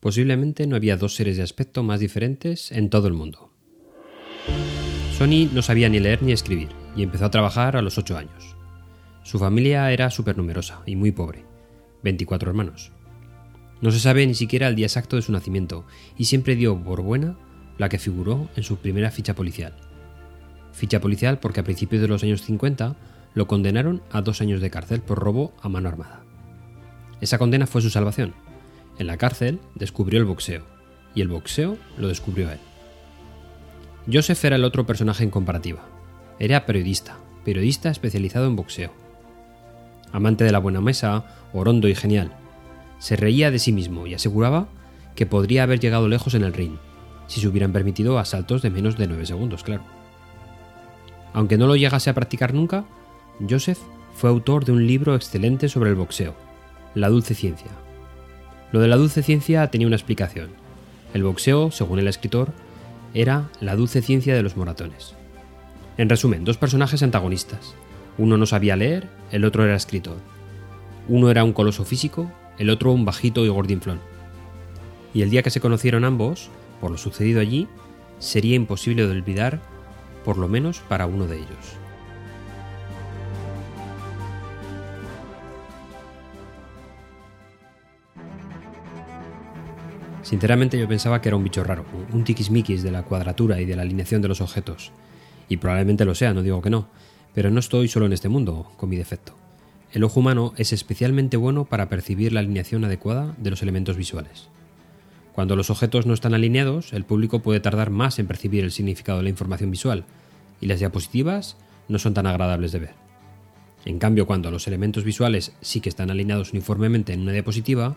Posiblemente no había dos seres de aspecto más diferentes en todo el mundo. Sonny no sabía ni leer ni escribir y empezó a trabajar a los 8 años. Su familia era numerosa y muy pobre, 24 hermanos. No se sabe ni siquiera el día exacto de su nacimiento y siempre dio por buena la que figuró en su primera ficha policial. Ficha policial porque a principios de los años 50 lo condenaron a dos años de cárcel por robo a mano armada. Esa condena fue su salvación. En la cárcel descubrió el boxeo y el boxeo lo descubrió él. Joseph era el otro personaje en comparativa. Era periodista, periodista especializado en boxeo. Amante de la buena mesa, orondo y genial. Se reía de sí mismo y aseguraba que podría haber llegado lejos en el ring, si se hubieran permitido asaltos de menos de 9 segundos, claro. Aunque no lo llegase a practicar nunca, Joseph fue autor de un libro excelente sobre el boxeo, La Dulce Ciencia. Lo de la dulce ciencia tenía una explicación. El boxeo, según el escritor, era la dulce ciencia de los moratones. En resumen, dos personajes antagonistas. Uno no sabía leer, el otro era escritor. Uno era un coloso físico, el otro un bajito y gordinflón. Y el día que se conocieron ambos, por lo sucedido allí, sería imposible de olvidar, por lo menos para uno de ellos. Sinceramente yo pensaba que era un bicho raro, un tiquismiquis de la cuadratura y de la alineación de los objetos. Y probablemente lo sea, no digo que no, pero no estoy solo en este mundo, con mi defecto. El ojo humano es especialmente bueno para percibir la alineación adecuada de los elementos visuales. Cuando los objetos no están alineados, el público puede tardar más en percibir el significado de la información visual, y las diapositivas no son tan agradables de ver. En cambio, cuando los elementos visuales sí que están alineados uniformemente en una diapositiva,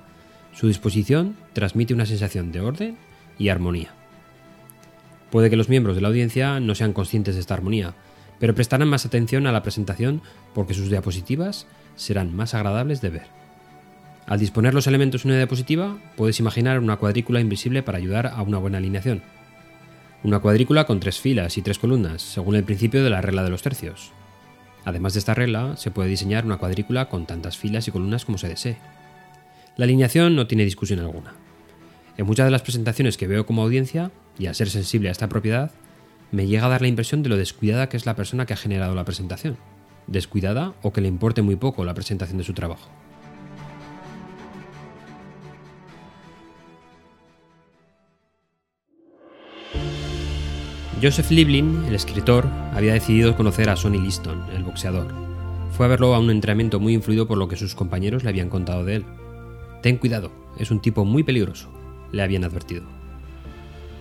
su disposición transmite una sensación de orden y armonía. Puede que los miembros de la audiencia no sean conscientes de esta armonía, pero prestarán más atención a la presentación porque sus diapositivas serán más agradables de ver. Al disponer los elementos en una diapositiva, puedes imaginar una cuadrícula invisible para ayudar a una buena alineación. Una cuadrícula con tres filas y tres columnas, según el principio de la regla de los tercios. Además de esta regla, se puede diseñar una cuadrícula con tantas filas y columnas como se desee. La alineación no tiene discusión alguna. En muchas de las presentaciones que veo como audiencia, y al ser sensible a esta propiedad, me llega a dar la impresión de lo descuidada que es la persona que ha generado la presentación. Descuidada o que le importe muy poco la presentación de su trabajo. Joseph Liebling, el escritor, había decidido conocer a Sonny Liston, el boxeador. Fue a verlo a un entrenamiento muy influido por lo que sus compañeros le habían contado de él. Ten cuidado, es un tipo muy peligroso, le habían advertido.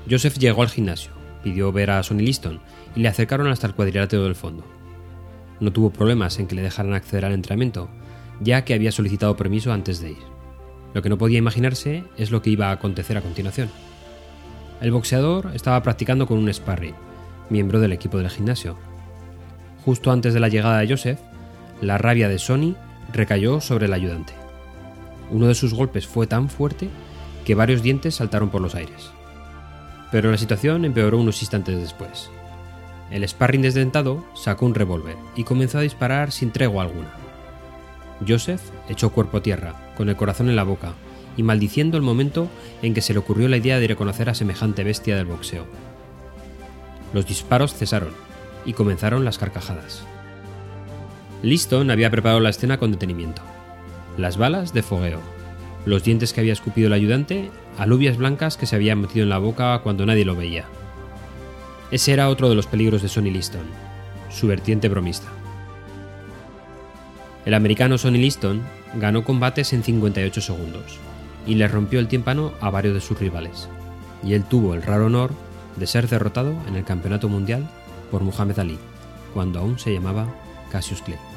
Joseph llegó al gimnasio, pidió ver a Sonny Liston y le acercaron hasta el cuadrilátero del fondo. No tuvo problemas en que le dejaran acceder al entrenamiento, ya que había solicitado permiso antes de ir. Lo que no podía imaginarse es lo que iba a acontecer a continuación. El boxeador estaba practicando con un sparring, miembro del equipo del gimnasio. Justo antes de la llegada de Joseph, la rabia de Sonny recayó sobre el ayudante. Uno de sus golpes fue tan fuerte que varios dientes saltaron por los aires. Pero la situación empeoró unos instantes después. El sparring desdentado sacó un revólver y comenzó a disparar sin tregua alguna. Joseph echó cuerpo a tierra, con el corazón en la boca, y maldiciendo el momento en que se le ocurrió la idea de reconocer a semejante bestia del boxeo. Los disparos cesaron y comenzaron las carcajadas. Liston había preparado la escena con detenimiento las balas de fogueo, los dientes que había escupido el ayudante, alubias blancas que se habían metido en la boca cuando nadie lo veía. Ese era otro de los peligros de Sonny Liston, su vertiente bromista. El americano Sonny Liston ganó combates en 58 segundos y le rompió el tímpano a varios de sus rivales, y él tuvo el raro honor de ser derrotado en el Campeonato Mundial por Muhammad Ali, cuando aún se llamaba Cassius Clay.